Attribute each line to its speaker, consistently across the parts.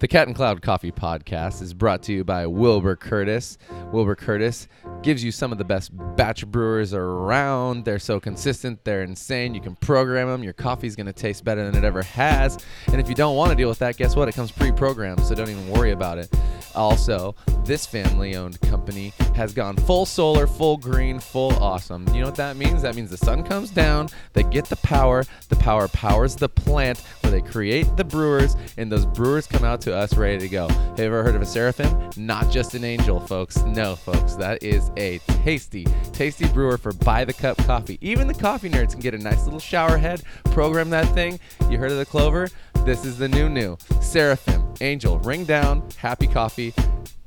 Speaker 1: The Cat and Cloud Coffee Podcast is brought to you by Wilbur Curtis. Wilbur Curtis gives you some of the best batch brewers around. They're so consistent, they're insane. You can program them. Your coffee's going to taste better than it ever has. And if you don't want to deal with that, guess what? It comes pre programmed, so don't even worry about it. Also, this family owned company has gone full solar, full green, full awesome. You know what that means? That means the sun comes down, they get the power, the power powers the plant where they create the brewers, and those brewers come out to us ready to go. Have you ever heard of a seraphim? Not just an angel, folks. No, folks. That is a tasty, tasty brewer for buy the cup coffee. Even the coffee nerds can get a nice little shower head, program that thing. You heard of the clover? This is the new new. Seraphim, Angel, Ring Down, Happy Coffee.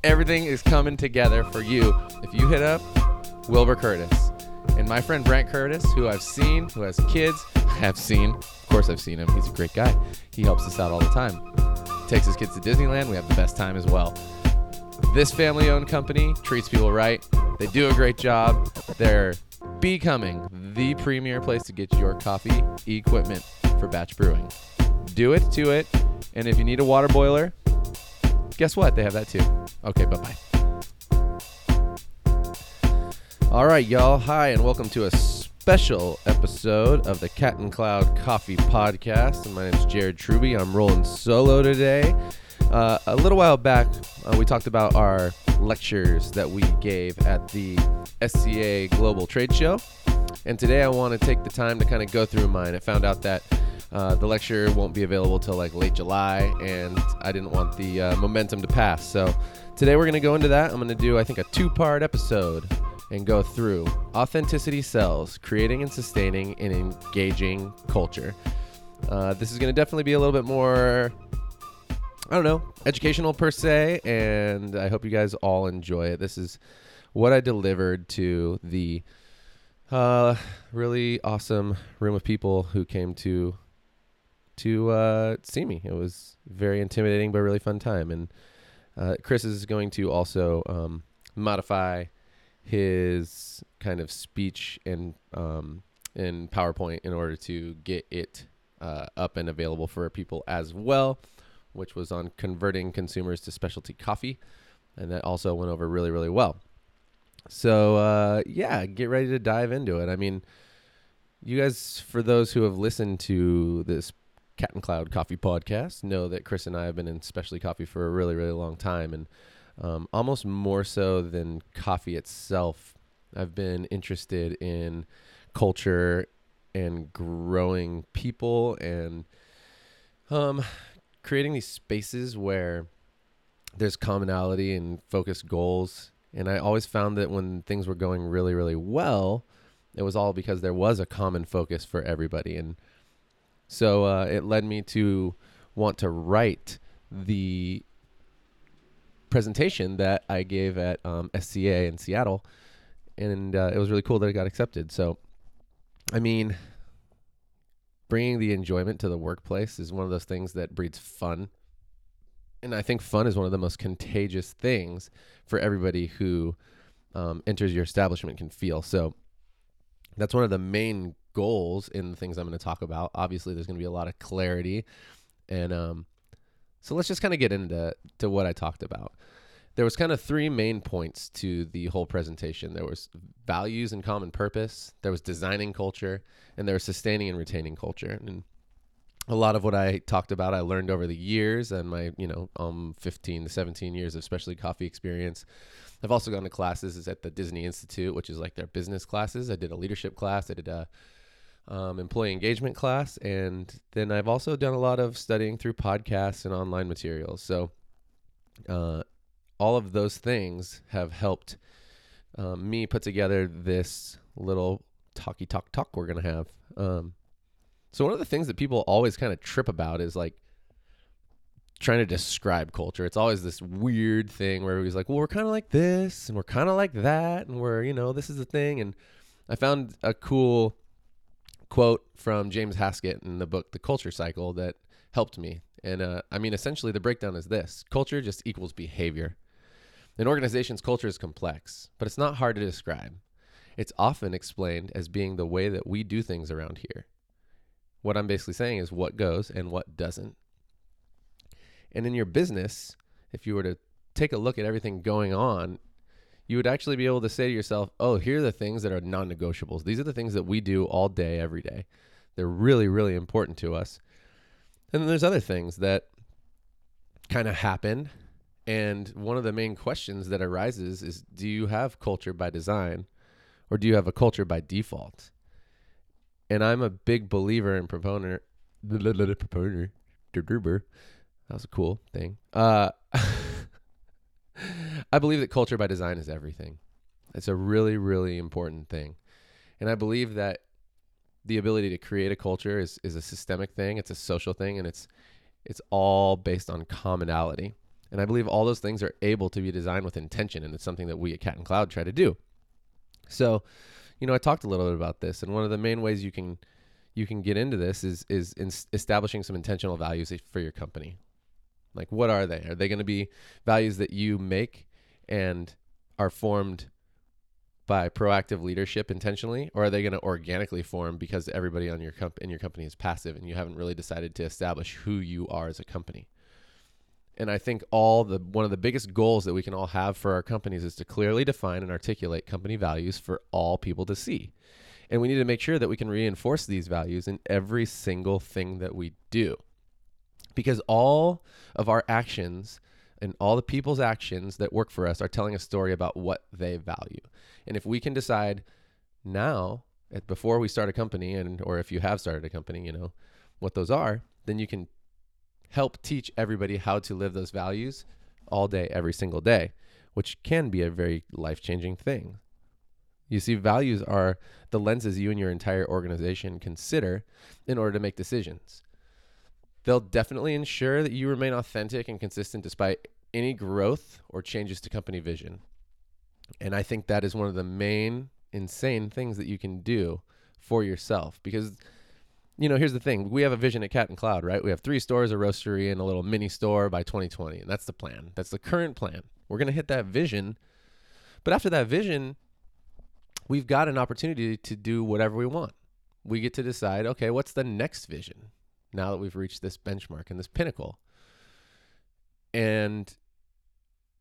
Speaker 1: Everything is coming together for you if you hit up Wilbur Curtis. And my friend Brent Curtis, who I've seen, who has kids, I have seen. Of course, I've seen him. He's a great guy. He helps us out all the time. Takes his kids to Disneyland. We have the best time as well. This family owned company treats people right. They do a great job. They're becoming the premier place to get your coffee equipment for batch brewing. Do it to it. And if you need a water boiler, guess what? They have that too. Okay, bye bye. All right, y'all. Hi, and welcome to a special episode of the Cat and Cloud Coffee Podcast. And my name is Jared Truby. I'm rolling solo today. Uh, a little while back, uh, we talked about our lectures that we gave at the SCA Global Trade Show. And today I want to take the time to kind of go through mine. I found out that uh, the lecture won't be available till like late July, and I didn't want the uh, momentum to pass. So today we're going to go into that. I'm going to do, I think, a two part episode and go through authenticity sells, creating and sustaining an engaging culture. Uh, this is going to definitely be a little bit more, I don't know, educational per se, and I hope you guys all enjoy it. This is what I delivered to the uh, really awesome room of people who came to to uh, see me. It was very intimidating, but really fun time. And uh, Chris is going to also um, modify his kind of speech and um, in PowerPoint in order to get it uh, up and available for people as well, which was on converting consumers to specialty coffee, and that also went over really really well. So uh, yeah, get ready to dive into it. I mean, you guys, for those who have listened to this Cat and Cloud Coffee podcast, know that Chris and I have been in specialty coffee for a really really long time, and um, almost more so than coffee itself. I've been interested in culture and growing people and um, creating these spaces where there's commonality and focused goals. And I always found that when things were going really, really well, it was all because there was a common focus for everybody. And so uh, it led me to want to write the presentation that I gave at um, SCA in Seattle, and uh, it was really cool that it got accepted. So, I mean, bringing the enjoyment to the workplace is one of those things that breeds fun, and I think fun is one of the most contagious things for everybody who um, enters your establishment can feel. So, that's one of the main goals in the things I'm going to talk about. Obviously, there's going to be a lot of clarity and um, so let's just kind of get into to what I talked about. There was kind of three main points to the whole presentation. There was values and common purpose, there was designing culture, and there was sustaining and retaining culture. And a lot of what I talked about I learned over the years and my, you know, um 15 to 17 years of specialty coffee experience. I've also gone to classes at the Disney Institute, which is like their business classes. I did a leadership class, I did a um, employee engagement class. And then I've also done a lot of studying through podcasts and online materials. So uh, all of those things have helped um, me put together this little talky talk talk we're to have. Um, so one of the things that people always kind of trip about is like trying to describe culture. It's always this weird thing where everybody's like, well, we're kind of like this and we're kind of like that. And we're, you know, this is the thing. And I found a cool quote from James Heskett in the book The Culture Cycle that helped me. And uh, I mean, essentially, the breakdown is this culture just equals behavior. An organization's culture is complex, but it's not hard to describe. It's often explained as being the way that we do things around here. What I'm basically saying is what goes and what doesn't. And in your business, if you were to take a look at everything going on, you would actually be able to say to yourself, oh, here are the things that are non negotiables. These are the things that we do all day, every day. They're really, really important to us. And then there's other things that kind of happen. And one of the main questions that arises is do you have culture by design or do you have a culture by default? And I'm a big believer and proponent. The proponent. That was a cool thing. Uh, I believe that culture by design is everything. It's a really, really important thing. And I believe that the ability to create a culture is, is a systemic thing, it's a social thing, and it's it's all based on commonality. And I believe all those things are able to be designed with intention, and it's something that we at Cat and Cloud try to do. So, you know, I talked a little bit about this, and one of the main ways you can you can get into this is is in establishing some intentional values for your company. Like, what are they? Are they going to be values that you make and are formed by proactive leadership intentionally, or are they going to organically form because everybody on your comp- in your company is passive and you haven't really decided to establish who you are as a company? And I think all the one of the biggest goals that we can all have for our companies is to clearly define and articulate company values for all people to see. And we need to make sure that we can reinforce these values in every single thing that we do because all of our actions and all the people's actions that work for us are telling a story about what they value. And if we can decide now, before we start a company, and or if you have started a company, you know what those are, then you can help teach everybody how to live those values all day, every single day, which can be a very life changing thing. You see, values are the lenses you and your entire organization consider in order to make decisions. They'll definitely ensure that you remain authentic and consistent despite any growth or changes to company vision. And I think that is one of the main insane things that you can do for yourself because you know, here's the thing. We have a vision at Cat and Cloud, right? We have three stores, a roastery, and a little mini store by 2020. And that's the plan. That's the current plan. We're going to hit that vision. But after that vision, we've got an opportunity to do whatever we want. We get to decide, okay, what's the next vision? Now that we've reached this benchmark and this pinnacle. And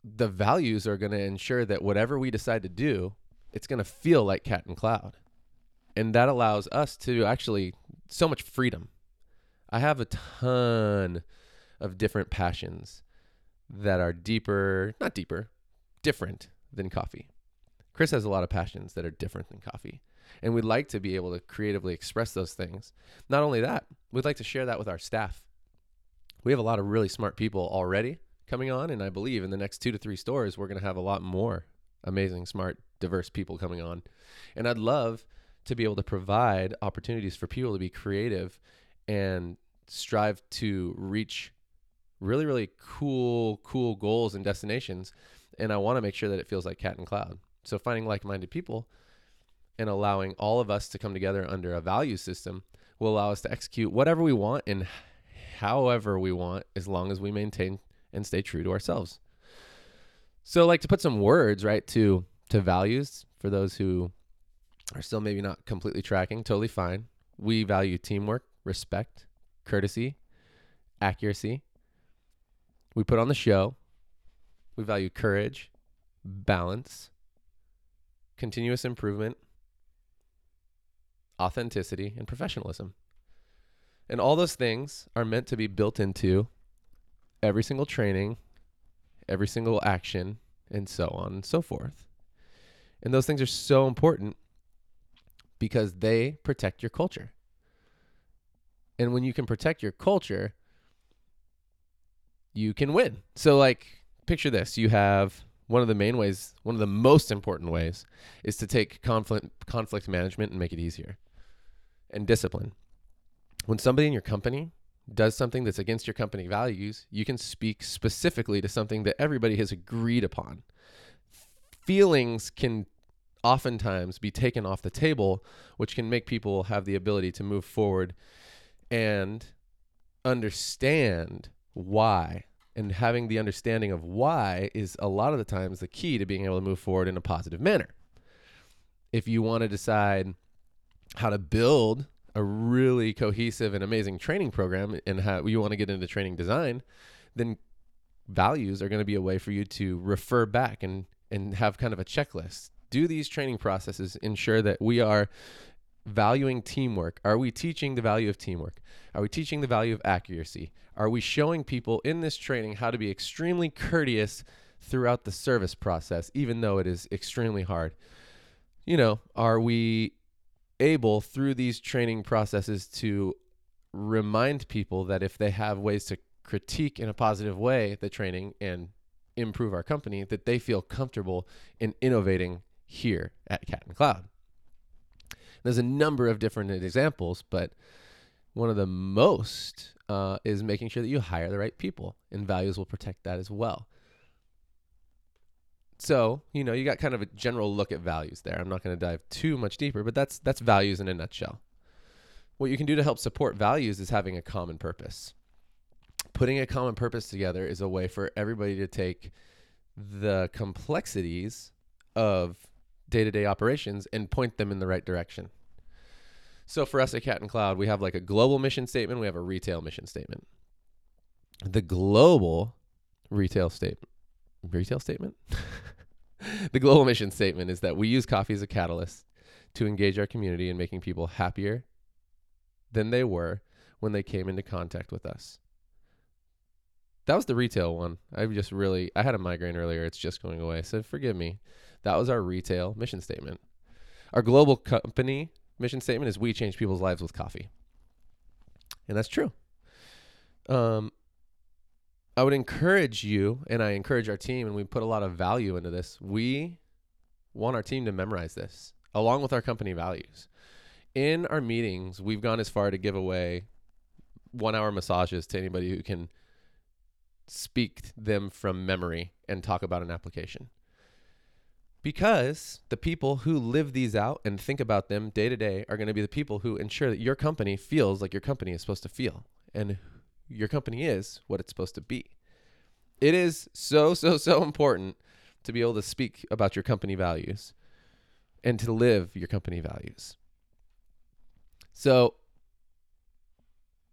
Speaker 1: the values are going to ensure that whatever we decide to do, it's going to feel like cat and cloud. And that allows us to actually so much freedom. I have a ton of different passions that are deeper, not deeper, different than coffee. Chris has a lot of passions that are different than coffee. And we'd like to be able to creatively express those things. Not only that, we'd like to share that with our staff. We have a lot of really smart people already coming on, and I believe in the next two to three stores, we're going to have a lot more amazing, smart, diverse people coming on. And I'd love to be able to provide opportunities for people to be creative and strive to reach really, really cool, cool goals and destinations. And I want to make sure that it feels like cat and cloud. So finding like minded people and allowing all of us to come together under a value system will allow us to execute whatever we want and however we want as long as we maintain and stay true to ourselves. So like to put some words right to to values for those who are still maybe not completely tracking, totally fine. We value teamwork, respect, courtesy, accuracy. We put on the show. We value courage, balance, continuous improvement, authenticity, and professionalism. And all those things are meant to be built into every single training, every single action, and so on and so forth. And those things are so important because they protect your culture. And when you can protect your culture, you can win. So, like, picture this you have one of the main ways, one of the most important ways, is to take conflict, conflict management and make it easier and discipline. When somebody in your company does something that's against your company values, you can speak specifically to something that everybody has agreed upon. Feelings can oftentimes be taken off the table, which can make people have the ability to move forward and understand why. And having the understanding of why is a lot of the times the key to being able to move forward in a positive manner. If you want to decide, how to build a really cohesive and amazing training program and how you want to get into training design, then values are going to be a way for you to refer back and and have kind of a checklist. Do these training processes ensure that we are valuing teamwork? Are we teaching the value of teamwork? Are we teaching the value of accuracy? Are we showing people in this training how to be extremely courteous throughout the service process, even though it is extremely hard? You know, are we able through these training processes to remind people that if they have ways to critique in a positive way the training and improve our company, that they feel comfortable in innovating here at Cat and Cloud. There's a number of different examples, but one of the most uh, is making sure that you hire the right people, and values will protect that as well. So, you know, you got kind of a general look at values there. I'm not going to dive too much deeper, but that's that's values in a nutshell. What you can do to help support values is having a common purpose. Putting a common purpose together is a way for everybody to take the complexities of day-to-day operations and point them in the right direction. So for us at Cat and Cloud, we have like a global mission statement, we have a retail mission statement. The global retail statement retail statement? the global mission statement is that we use coffee as a catalyst to engage our community in making people happier than they were when they came into contact with us. That was the retail one. I just really I had a migraine earlier. It's just going away. So forgive me. That was our retail mission statement. Our global company mission statement is we change people's lives with coffee. And that's true. Um I would encourage you and I encourage our team and we put a lot of value into this. We want our team to memorize this along with our company values in our meetings, we've gone as far to give away one hour massages to anybody who can speak them from memory and talk about an application. Because the people who live these out and think about them day to day are going to be the people who ensure that your company feels like your company is supposed to feel and your company is what it's supposed to be. It is so, so, so important to be able to speak about your company values and to live your company values. So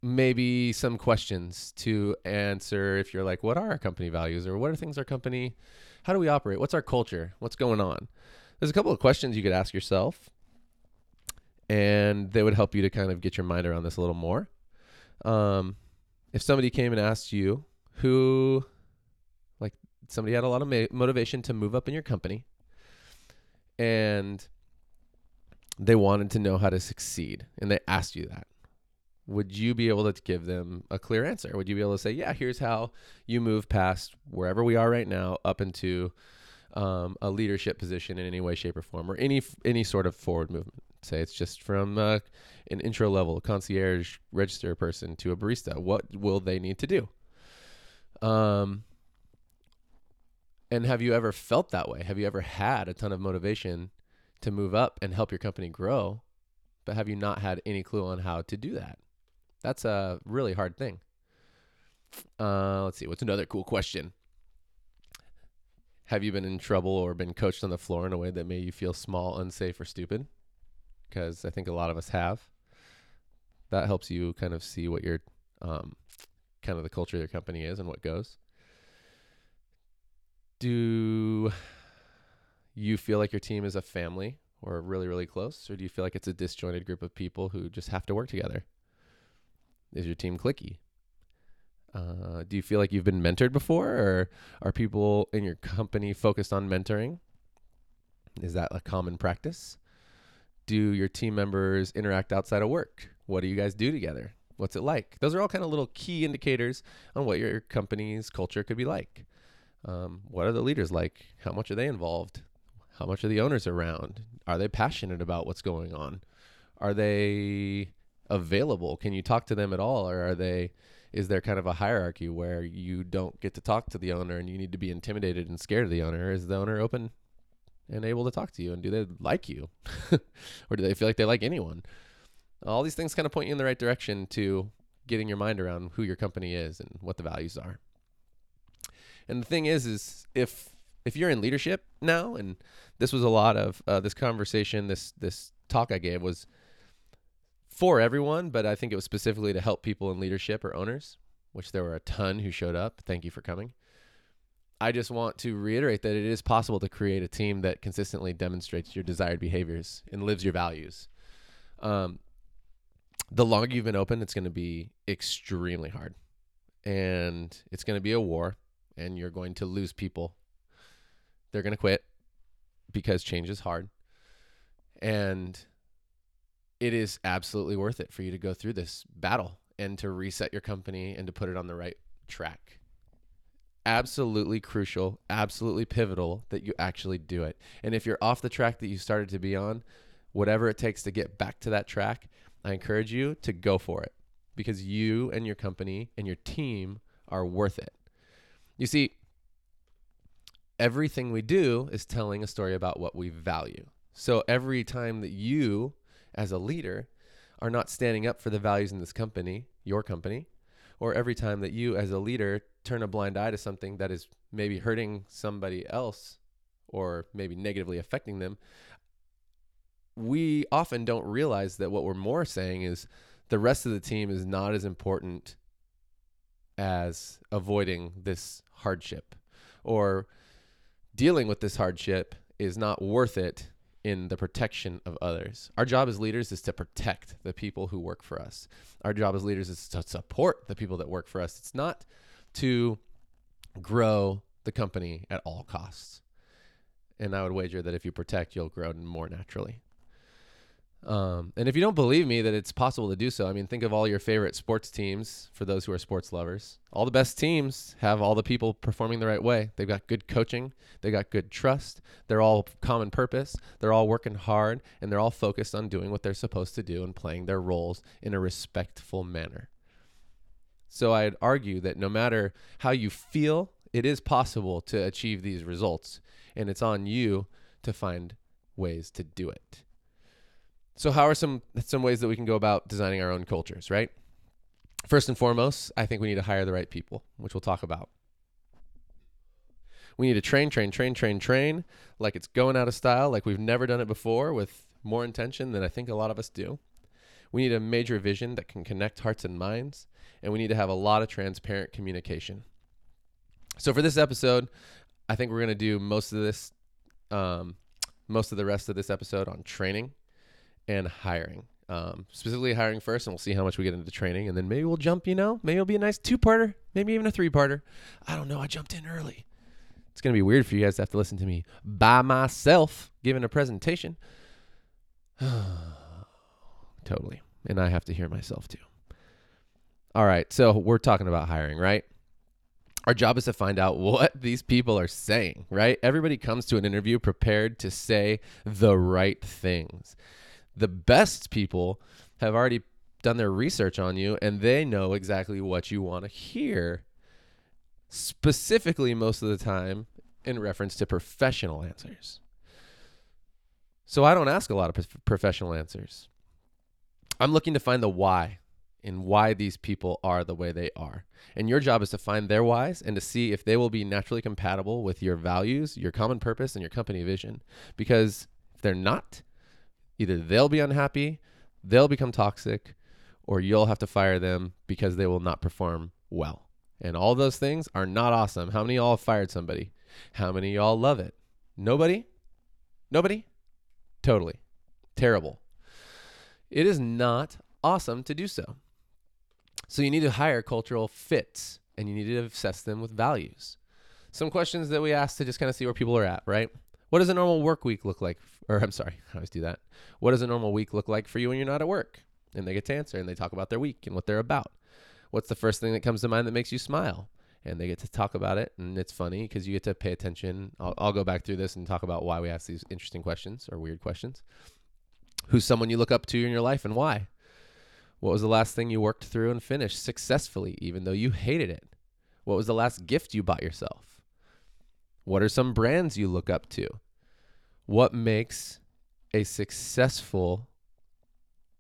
Speaker 1: maybe some questions to answer if you're like, what are our company values or what are things our company, how do we operate? What's our culture? What's going on? There's a couple of questions you could ask yourself and they would help you to kind of get your mind around this a little more. Um, if somebody came and asked you who, like somebody had a lot of ma- motivation to move up in your company and they wanted to know how to succeed and they asked you that would you be able to give them a clear answer? Would you be able to say yeah here's how you move past wherever we are right now up into um, a leadership position in any way shape or form or any any sort of forward movement? Say it's just from uh, an intro level concierge register person to a barista. What will they need to do? Um and have you ever felt that way? Have you ever had a ton of motivation to move up and help your company grow, but have you not had any clue on how to do that? That's a really hard thing. Uh, let's see. What's another cool question? Have you been in trouble or been coached on the floor in a way that made you feel small, unsafe, or stupid? Because I think a lot of us have. That helps you kind of see what your um, kind of the culture of your company is and what goes. Do you feel like your team is a family or really, really close? Or do you feel like it's a disjointed group of people who just have to work together? Is your team cliquey? Uh, do you feel like you've been mentored before, or are people in your company focused on mentoring? Is that a common practice? Do your team members interact outside of work? What do you guys do together? What's it like? Those are all kind of little key indicators on what your company's culture could be like. Um, what are the leaders like? How much are they involved? How much are the owners around? Are they passionate about what's going on? Are they available? Can you talk to them at all? Or are they, is there kind of a hierarchy where you don't get to talk to the owner and you need to be intimidated and scared of the owner? Is the owner open and able to talk to you? And do they like you? or do they feel like they like anyone? All these things kind of point you in the right direction to getting your mind around who your company is and what the values are. And the thing is, is if if you're in leadership now, and this was a lot of uh, this conversation, this this talk I gave was for everyone, but I think it was specifically to help people in leadership or owners. which there were a ton who showed up. Thank you for coming. I just want to reiterate that it is possible to create a team that consistently demonstrates your desired behaviors and lives your values. Um, the longer you've been open, it's going to be extremely hard. And it's going to be a war, and you're going to lose people. They're going to quit because change is hard. And it is absolutely worth it for you to go through this battle and to reset your company and to put it on the right track. Absolutely crucial, absolutely pivotal that you actually do it. And if you're off the track that you started to be on, whatever it takes to get back to that track, I encourage you to go for it because you and your company and your team are worth it. You see, everything we do is telling a story about what we value. So every time that you, as a leader, are not standing up for the values in this company, your company, or every time that you, as a leader, turn a blind eye to something that is maybe hurting somebody else or maybe negatively affecting them, we often don't realize that what we're more saying is the rest of the team is not as important as avoiding this hardship or dealing with this hardship is not worth it in the protection of others. Our job as leaders is to protect the people who work for us. Our job as leaders is to support the people that work for us. It's not to grow the company at all costs. And I would wager that if you protect, you'll grow more naturally. Um, and if you don't believe me that it's possible to do so, I mean, think of all your favorite sports teams for those who are sports lovers. All the best teams have all the people performing the right way. They've got good coaching, they've got good trust, they're all common purpose, they're all working hard, and they're all focused on doing what they're supposed to do and playing their roles in a respectful manner. So I'd argue that no matter how you feel, it is possible to achieve these results, and it's on you to find ways to do it. So, how are some some ways that we can go about designing our own cultures, right? First and foremost, I think we need to hire the right people, which we'll talk about. We need to train, train, train, train, train like it's going out of style, like we've never done it before with more intention than I think a lot of us do. We need a major vision that can connect hearts and minds, and we need to have a lot of transparent communication. So, for this episode, I think we're going to do most of this, um, most of the rest of this episode on training and hiring. Um, specifically hiring first, and we'll see how much we get into training, and then maybe we'll jump. You know, maybe it'll be a nice two-parter, maybe even a three-parter. I don't know. I jumped in early. It's gonna be weird for you guys to have to listen to me by myself giving a presentation. totally, and I have to hear myself too. All right, so we're talking about hiring, right? Our job is to find out what these people are saying, right? Everybody comes to an interview prepared to say the right things the best people have already done their research on you and they know exactly what you want to hear specifically most of the time in reference to professional answers. So i don't ask a lot of professional answers. I'm looking to find the why and why these people are the way they are. And your job is to find their whys and to see if they will be naturally compatible with your values your common purpose and your company vision. Because if they're not either they'll be unhappy, they'll become toxic, or you'll have to fire them because they will not perform well. And all those things are not awesome. How many y'all fired somebody? How many y'all love it? Nobody? Nobody? Totally. Terrible. It is not awesome to do so. So you need to hire cultural fits and you need to assess them with values. Some questions that we ask to just kind of see where people are at, right? What does a normal work week look like? Or I'm sorry, I always do that. What does a normal week look like for you when you're not at work? And they get to answer and they talk about their week and what they're about. What's the first thing that comes to mind that makes you smile? And they get to talk about it. And it's funny because you get to pay attention. I'll, I'll go back through this and talk about why we ask these interesting questions or weird questions. Who's someone you look up to in your life and why? What was the last thing you worked through and finished successfully, even though you hated it? What was the last gift you bought yourself? What are some brands you look up to? what makes a successful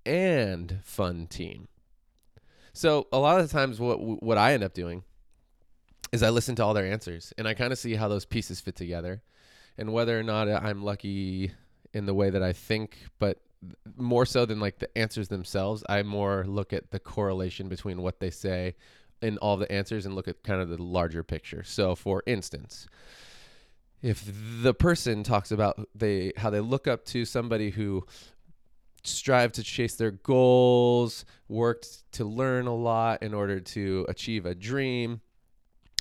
Speaker 1: and fun team. So a lot of the times what what I end up doing is I listen to all their answers and I kind of see how those pieces fit together and whether or not I'm lucky in the way that I think, but more so than like the answers themselves, I more look at the correlation between what they say in all the answers and look at kind of the larger picture. So, for instance, if the person talks about they how they look up to somebody who strive to chase their goals, worked to learn a lot in order to achieve a dream,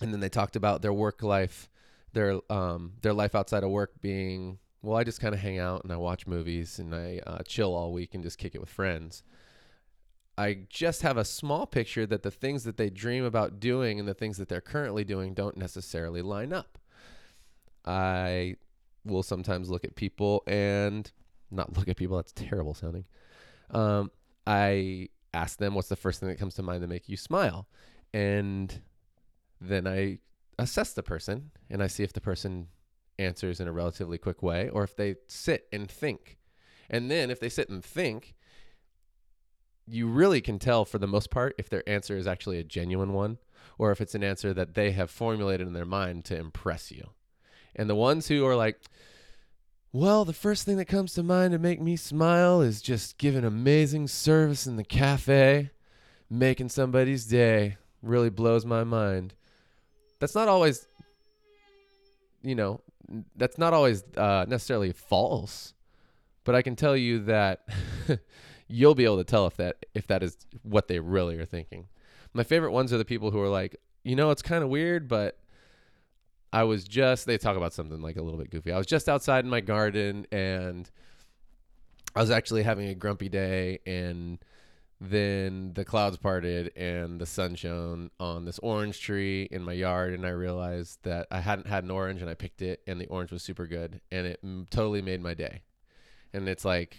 Speaker 1: and then they talked about their work life, their um their life outside of work being well, I just kind of hang out and I watch movies and I uh, chill all week and just kick it with friends. I just have a small picture that the things that they dream about doing and the things that they're currently doing don't necessarily line up. I will sometimes look at people and not look at people, that's terrible sounding. Um, I ask them what's the first thing that comes to mind to make you smile. And then I assess the person and I see if the person answers in a relatively quick way or if they sit and think. And then if they sit and think, you really can tell for the most part if their answer is actually a genuine one or if it's an answer that they have formulated in their mind to impress you. And the ones who are like, well, the first thing that comes to mind to make me smile is just giving amazing service in the cafe, making somebody's day. Really blows my mind. That's not always, you know, that's not always uh, necessarily false, but I can tell you that you'll be able to tell if that if that is what they really are thinking. My favorite ones are the people who are like, you know, it's kind of weird, but I was just they talk about something like a little bit goofy. I was just outside in my garden and I was actually having a grumpy day and then the clouds parted and the sun shone on this orange tree in my yard and i realized that i hadn't had an orange and i picked it and the orange was super good and it totally made my day. And it's like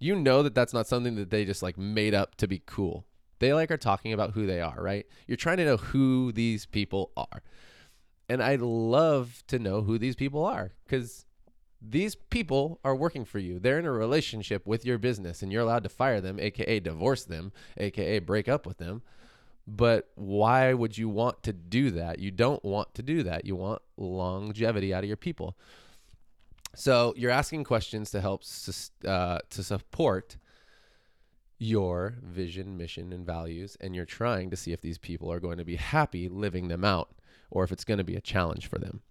Speaker 1: you know that that's not something that they just like made up to be cool. They like are talking about who they are right? You're trying to know who these people are and i'd love to know who these people are because these people are working for you. They're in a relationship with your business and you're allowed to fire them, aka divorce them, aka break up with them. But why would you want to do that? You don't want to do that. You want longevity out of your people. So you're asking questions to help uh, to support your vision, mission, and values, and you're trying to see if these people are going to be happy living them out, or if it's going to be a challenge for them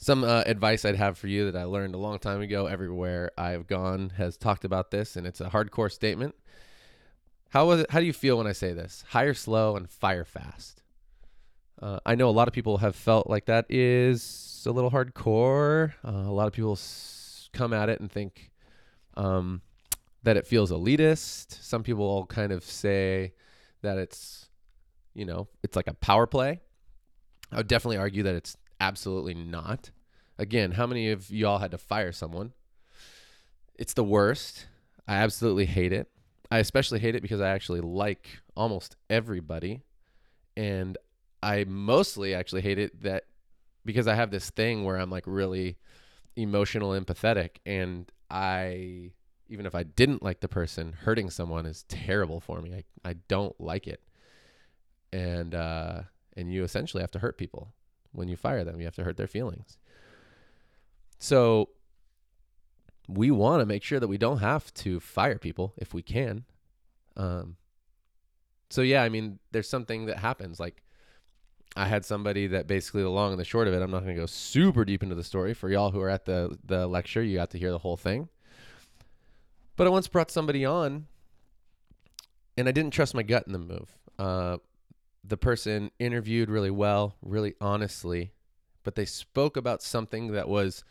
Speaker 1: some uh, advice I'd have for you that I learned a long time ago. Everywhere I've gone has talked about this, and it's a hardcore statement. How was it? How do you feel when I say this? Hire slow and fire fast. Uh, I know a lot of people have felt like that is a little hardcore. Uh, a lot of people s- come at it and think um, that it feels elitist. Some people kind of say that it's, you know, it's like a power play. I would definitely argue that it's Absolutely not. Again, how many of y'all had to fire someone? It's the worst. I absolutely hate it. I especially hate it because I actually like almost everybody. And I mostly actually hate it that because I have this thing where I'm like really emotional, empathetic. And I, even if I didn't like the person, hurting someone is terrible for me. I, I don't like it. And, uh, and you essentially have to hurt people when you fire them. You have to hurt their feelings. So we want to make sure that we don't have to fire people if we can. Um, so yeah, I mean, there's something that happens. Like I had somebody that basically the long and the short of it. I'm not going to go super deep into the story for y'all who are at the the lecture. You got to hear the whole thing. But I once brought somebody on, and I didn't trust my gut in the move. Uh, the person interviewed really well, really honestly, but they spoke about something that was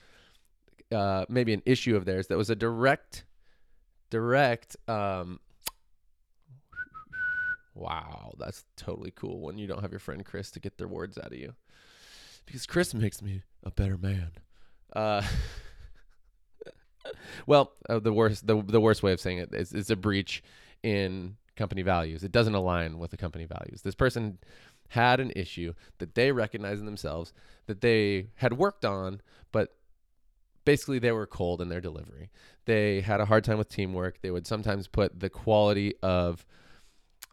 Speaker 1: uh, maybe an issue of theirs that was a direct, direct. Um, wow, that's totally cool when you don't have your friend Chris to get their words out of you, because Chris makes me a better man. Uh, well, uh, the worst the the worst way of saying it is it's a breach in company values. It doesn't align with the company values. This person had an issue that they recognized in themselves that they had worked on, but basically they were cold in their delivery. They had a hard time with teamwork. They would sometimes put the quality of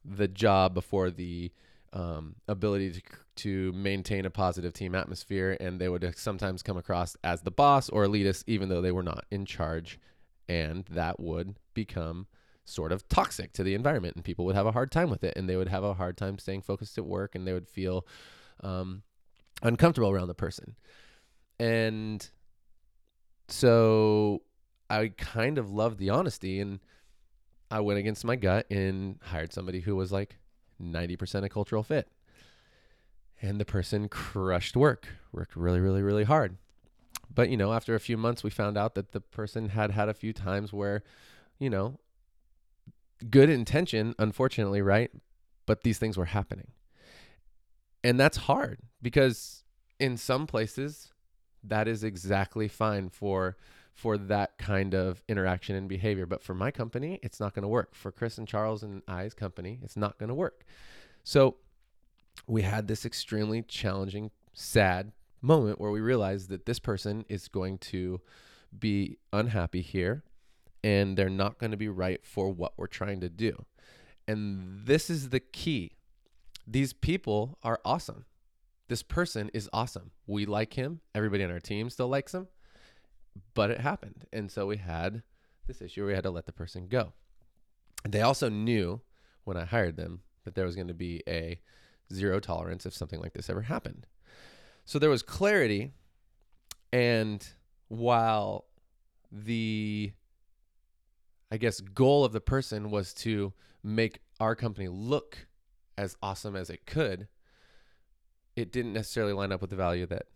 Speaker 1: the job before the um, ability to, to maintain a positive team atmosphere, and they would sometimes come across as the boss or elitist, even though they were not in charge, and that would become sort of toxic to the environment and people would have a hard time with it and they would have a hard time staying focused at work and they would feel um, uncomfortable around the person. And so I kind of loved the honesty and I went against my gut and hired somebody who was like 90% a cultural fit. And the person crushed work, worked really, really, really hard. But, you know, after a few months, we found out that the person had had a few times where, you know, good intention, unfortunately, right? But these things were happening. And that's hard because in some places, that is exactly fine for for that kind of interaction and behavior. But for my company, it's not going to work. For Chris and Charles and I's company, it's not going to work. So we had this extremely challenging, sad moment where we realized that this person is going to be unhappy here and they're not going to be right for what we're trying to do. And this is the key. These people are awesome. This person is awesome. We like him. Everybody on our team still likes him but it happened. And so we had this issue where we had to let the person go. They also knew when I hired them that there was going to be a zero tolerance if something like this ever happened. So there was clarity. And while the, I guess, goal of the person was to make our company look as awesome as it could, it didn't necessarily line up with the value that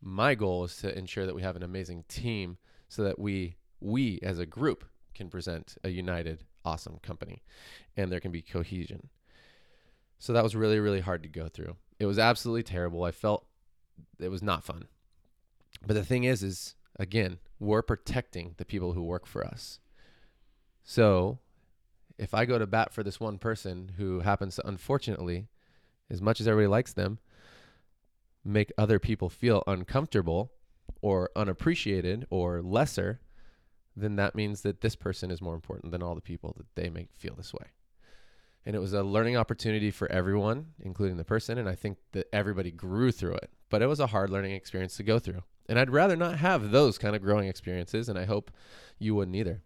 Speaker 1: my goal is to ensure that we have an amazing team so that we we as a group can present a united awesome company and there can be cohesion. So that was really really hard to go through. It was absolutely terrible. I felt it was not fun. But the thing is is again we're protecting the people who work for us so if i go to bat for this one person who happens to unfortunately as much as everybody likes them make other people feel uncomfortable or unappreciated or lesser, then that means that this person is more important than all the people that they make feel this way. And it was a learning opportunity for everyone, including the person. And I think that everybody grew through it. But it was a hard learning experience to go through. And I'd rather not have those kind of growing experiences. And I hope you wouldn't either.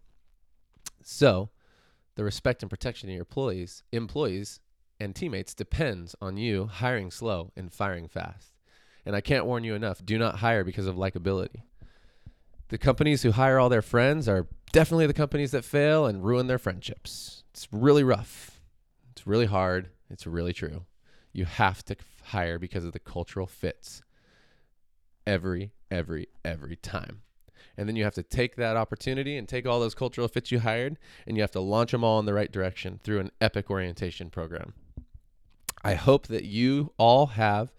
Speaker 1: So, the respect and protection of your employees, employees and teammates depends on you hiring slow and firing fast. And I can't warn you enough do not hire because of likability. The companies who hire all their friends are definitely the companies that fail and ruin their friendships. It's really rough. It's really hard. It's really true. You have to hire because of the cultural fits every, every, every time. And then you have to take that opportunity and take all those cultural fits you hired and you have to launch them all in the right direction through an epic orientation program. I hope that you all have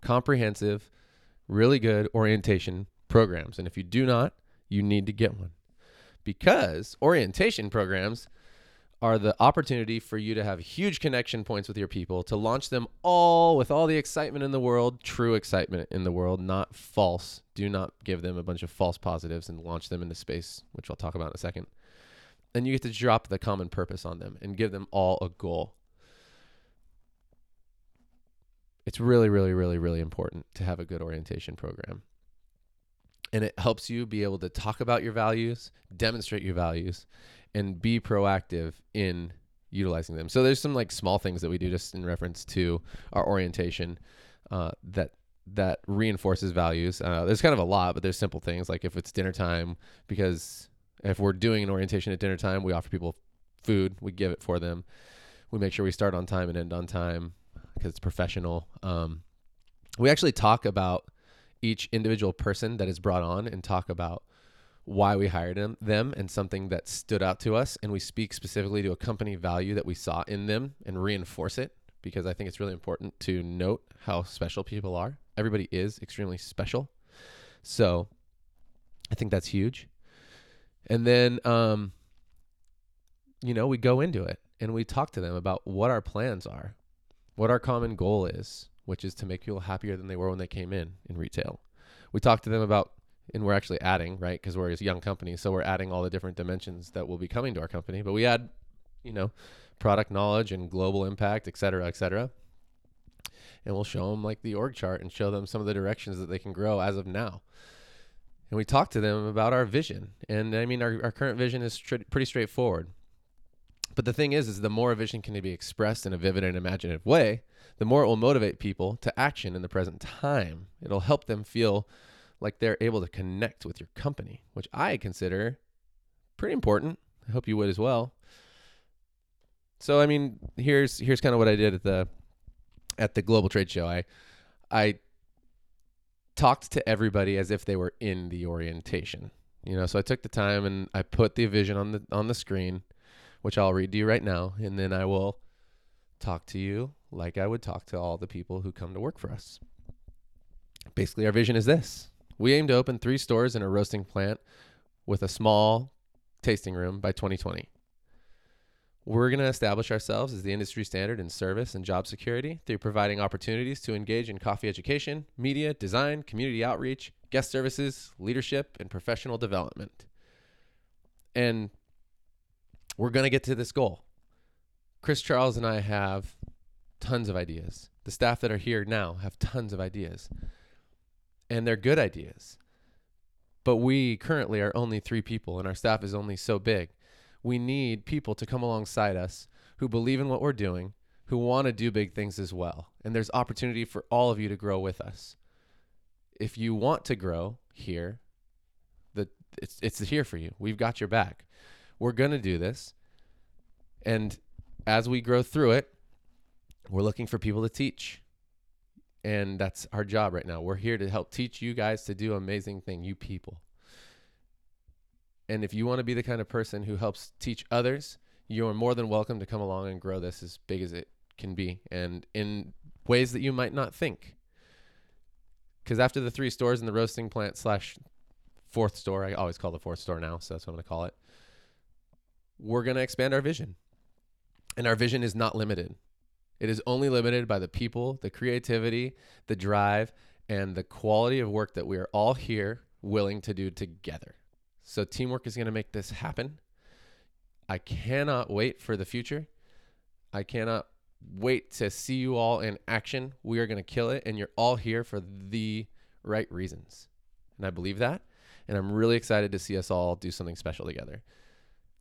Speaker 1: comprehensive, really good orientation programs. And if you do not, you need to get one because orientation programs are the opportunity for you to have huge connection points with your people, to launch them all with all the excitement in the world, true excitement in the world, not false. Do not give them a bunch of false positives and launch them into space, which I'll talk about in a second. And you get to drop the common purpose on them and give them all a goal. It's really, really, really, really important to have a good orientation program. And it helps you be able to talk about your values, demonstrate your values, and be proactive in utilizing them. So there's some like small things that we do just in reference to our orientation uh, that that reinforces values. Uh, there's kind of a lot, but there's simple things like if it's dinner time, because if we're doing an orientation at dinner time, we offer people food, we give it for them. We make sure we start on time and end on time because it's professional. Um, we actually talk about each individual person that is brought on and talk about why we hired them, them and something that stood out to us. And we speak specifically to a company value that we saw in them and reinforce it because I think it's really important to note how special people are. Everybody is extremely special. So I think that's huge. And then, um, you know, we go into it and we talk to them about what our plans are what our common goal is, which is to make people happier than they were when they came in in retail. We talked to them about, and we're actually adding, right? Because we're a young company, so we're adding all the different dimensions that will be coming to our company. But we add, you know, product knowledge and global impact, et cetera, et cetera. And we'll show them like the org chart and show them some of the directions that they can grow as of now. And we talked to them about our vision. And I mean, our, our current vision is tr- pretty straightforward But the thing is, is the more a vision can be expressed in a vivid and imaginative way, the more it will motivate people to action in the present time. It'll help them feel like they're able to connect with your company, which I consider pretty important. I hope you would as well. So I mean, here's here's kind of what I did at the at the global trade show. I I talked to everybody as if they were in the orientation. You know, so I took the time and I put the vision on the on the screen, which I'll read to you right now, and then I will talk to you like I would talk to all the people who come to work for us. Basically, our vision is this. We aim to open 3 stores and a roasting plant with a small tasting room by 2020. We're going to establish ourselves as the industry standard in service and job security through providing opportunities to engage in coffee education, media, design, community outreach, guest services, leadership, and professional development. And we're going to get to this goal. Chris Charles and I have tons of ideas. The staff that are here now have tons of ideas. And they're good ideas. But we currently are only three people, and our staff is only so big we need people to come alongside us who believe in what we're doing, who want to do big things as well. And there's opportunity for all of you to grow with us. If you want to grow here, the it's it's here for you. We've got your back. We're going to do this. And as we grow through it, we're looking for people to teach. And that's our job right now. We're here to help teach you guys to do amazing thing, you people. And if you want to be the kind of person who helps teach others, you are more than welcome to come along and grow this as big as it can be and in ways that you might not think. Because after the three stores in the roasting plant slash fourth store, I always call the fourth store now, so that's what I'm going to call it. We're going to expand our vision. And our vision is not limited. It is only limited by the people, the creativity, the drive, and the quality of work that we are all here willing to do together. So teamwork is going to make this happen. I cannot wait for the future. I cannot wait to see you all in action. We are going to kill it, and you're all here for the right reasons. And I believe that. And I'm really excited to see us all do something special together.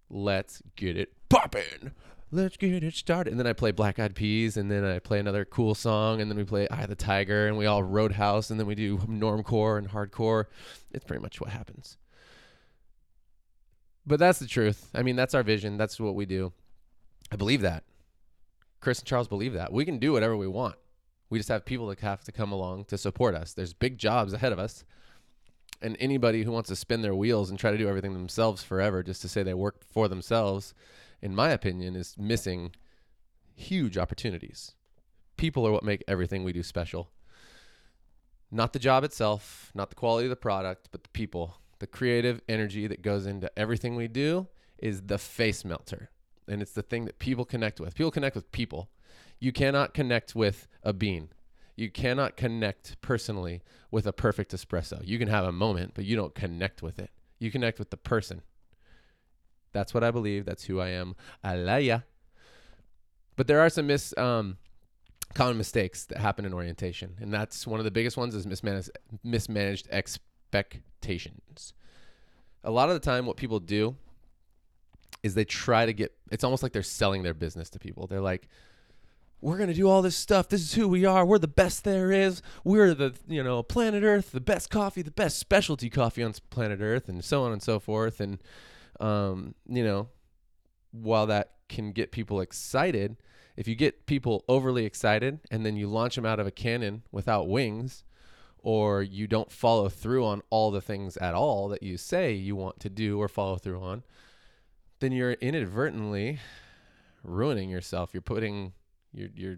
Speaker 1: Let's get it popping. Let's get it started. And then I play Black Eyed Peas, and then I play another cool song, and then we play Eye the Tiger, and we all Roadhouse, and then we do normcore and hardcore. It's pretty much what happens. But that's the truth. I mean, that's our vision. That's what we do. I believe that. Chris and Charles believe that. We can do whatever we want. We just have people that have to come along to support us. There's big jobs ahead of us. And anybody who wants to spin their wheels and try to do everything themselves forever just to say they work for themselves, in my opinion, is missing huge opportunities. People are what make everything we do special. Not the job itself, not the quality of the product, but the people the creative energy that goes into everything we do is the face melter. And it's the thing that people connect with. People connect with people. You cannot connect with a bean. You cannot connect personally with a perfect espresso. You can have a moment, but you don't connect with it. You connect with the person. That's what I believe. That's who I am. Alaya. But there are some mis, um, common mistakes that happen in orientation, and that's one of the biggest ones is mismanaged, mismanaged expectations. A lot of the time, what people do is they try to get. It's almost like they're selling their business to people. They're like, "We're gonna do all this stuff. This is who we are. We're the best there is. We're the you know planet Earth, the best coffee, the best specialty coffee on planet Earth, and so on and so forth." And um, you know, while that can get people excited, if you get people overly excited and then you launch them out of a cannon without wings, or you don't follow through on all the things at all that you say you want to do or follow through on, then you're inadvertently ruining yourself. You're putting you're you're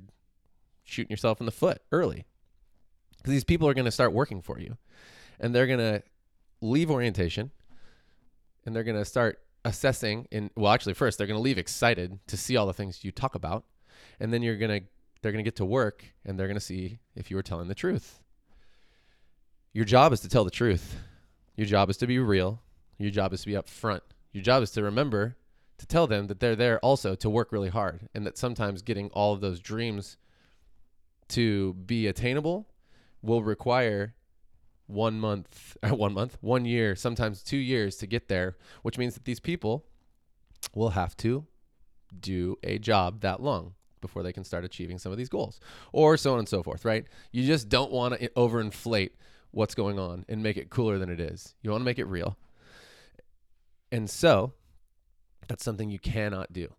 Speaker 1: shooting yourself in the foot early. Cuz these people are going to start working for you. And they're going to leave orientation and they're going to start assessing and well actually first they're going to leave excited to see all the things you talk about and then you're going to they're going to get to work and they're going to see if you were telling the truth your job is to tell the truth. Your job is to be real. Your job is to be upfront. Your job is to remember to tell them that they're there also to work really hard and that sometimes getting all of those dreams to be attainable will require one month, uh, one month, one year, sometimes two years to get there, which means that these people will have to do a job that long before they can start achieving some of these goals, or so on and so forth, right? You just don't want to overinflate what's going on and make it cooler than it is. You want to make it real. And so that's something you cannot do.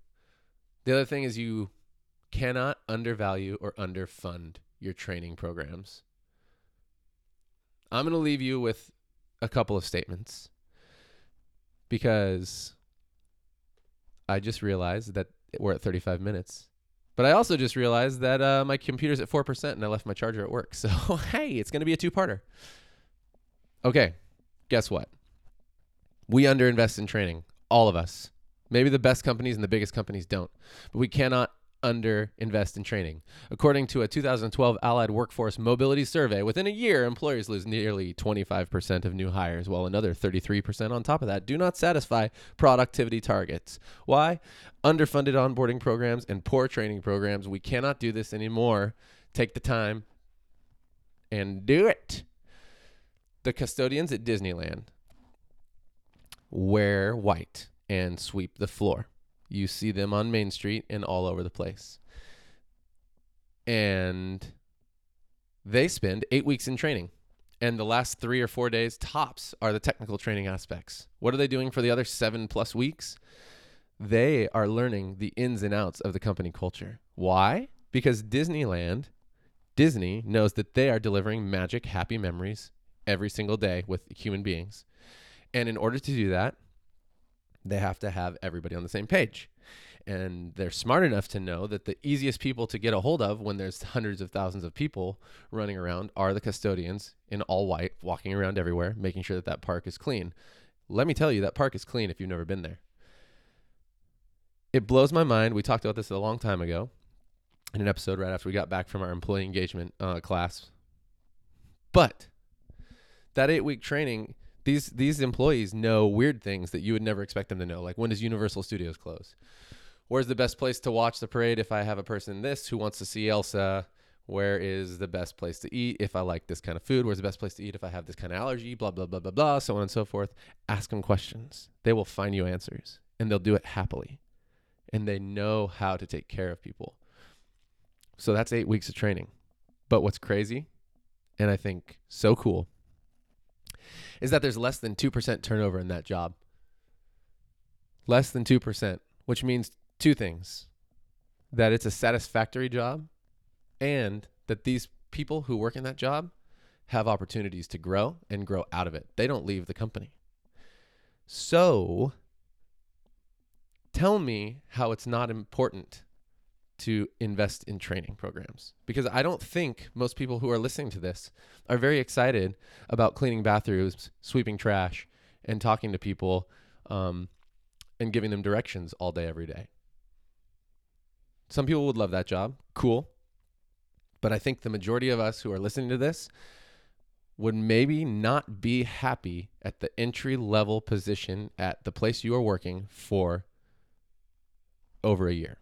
Speaker 1: The other thing is you cannot undervalue or underfund your training programs. I'm going to leave you with a couple of statements because I just realized that we're at 35 minutes. But I also just realized that uh, my computer's at 4% and I left my charger at work. So, hey, it's going to be a two parter. Okay, guess what? We underinvest in training, all of us. Maybe the best companies and the biggest companies don't, but we cannot under invest in training. According to a 2012 Allied Workforce Mobility Survey, within a year, employers lose nearly 25% of new hires, while another 33% on top of that do not satisfy productivity targets. Why? Underfunded onboarding programs and poor training programs. We cannot do this anymore. Take the time and do it. The custodians at Disneyland wear white and sweep the floor. You see them on Main Street and all over the place. And they spend eight weeks in training. And the last three or four days, tops, are the technical training aspects. What are they doing for the other seven plus weeks? They are learning the ins and outs of the company culture. Why? Because Disneyland, Disney knows that they are delivering magic, happy memories every single day with human beings. And in order to do that, they have to have everybody on the same page. And they're smart enough to know that the easiest people to get a hold of when there's hundreds of thousands of people running around are the custodians in all white, walking around everywhere, making sure that that park is clean. Let me tell you, that park is clean if you've never been there. It blows my mind. We talked about this a long time ago in an episode right after we got back from our employee engagement uh, class. But that eight week training these these employees know weird things that you would never expect them to know. Like when does Universal Studios close? Where's the best place to watch the parade if I have a person this who wants to see Elsa? Where is the best place to eat if I like this kind of food? Where's the best place to eat if I have this kind of allergy? Blah blah blah blah blah, so on and so forth. Ask them questions. They will find you answers, and they'll do it happily, and they know how to take care of people. So that's eight weeks of training. But what's crazy, and I think so cool, is that there's less than 2% turnover in that job. Less than 2%, which means two things that it's a satisfactory job and that these people who work in that job have opportunities to grow and grow out of it. They don't leave the company. So tell me how it's not important to invest in training programs because I don't think most people who are listening to this are very excited about cleaning bathrooms, sweeping trash, and talking to people um, and giving them directions all day, every day. Some people would love that job. Cool. But I think the majority of us who are listening to this would maybe not be happy at the entry level position at the place you are working for over a year.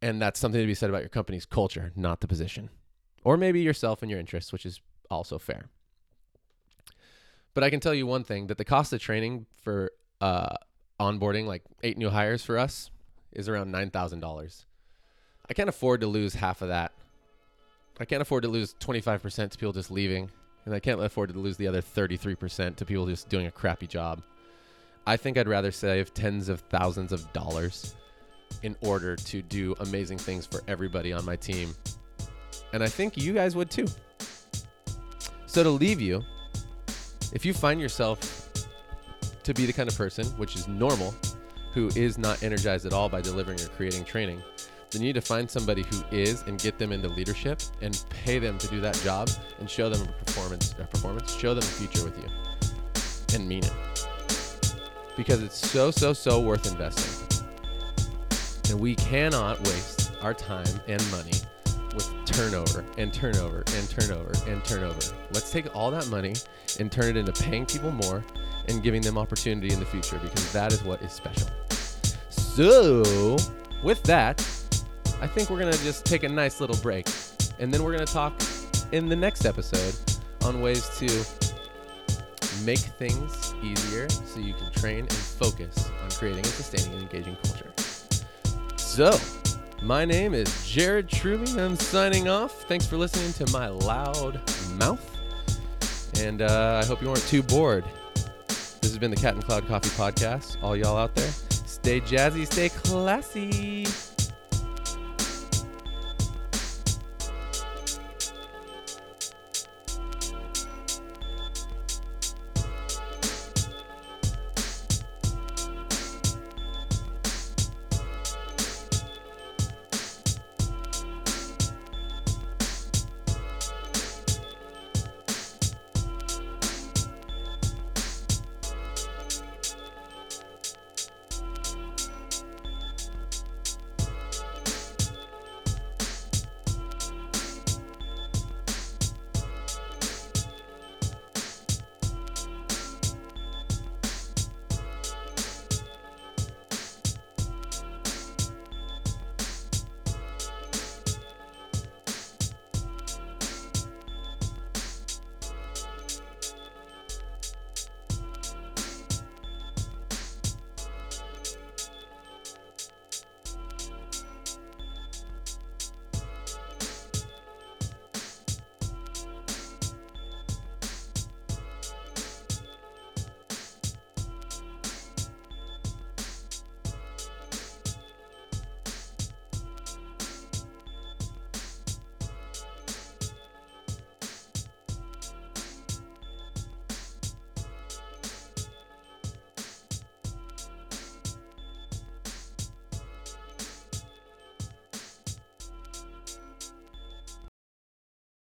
Speaker 1: And that's something to be said about your company's culture, not the position. Or maybe yourself and your interests, which is also fair. But I can tell you one thing that the cost of training for uh, onboarding like eight new hires for us is around $9,000. I can't afford to lose half of that. I can't afford to lose 25% to people just leaving. And I can't afford to lose the other 33% to people just doing a crappy job. I think I'd rather save tens of thousands of dollars in order to do amazing things for everybody on my team. And I think you guys would too. So to leave you, if you find yourself to be the kind of person, which is normal, who is not energized at all by delivering or creating training, then you need to find somebody who is and get them into leadership and pay them to do that job and show them a performance, a performance, show them a future with you and mean it. Because it's so, so, so worth investing. And we cannot waste our time and money with turnover and turnover and turnover and turnover. Let's take all that money and turn it into paying people more and giving them opportunity in the future because that is what is special. So, with that, I think we're going to just take a nice little break and then we're going to talk in the next episode on ways to make things easier so you can train and focus on creating and sustaining an engaging culture. So, my name is Jared Truby. I'm signing off. Thanks for listening to my loud mouth. And uh, I hope you weren't too bored. This has been the Cat and Cloud Coffee Podcast. All y'all out there, stay jazzy, stay classy.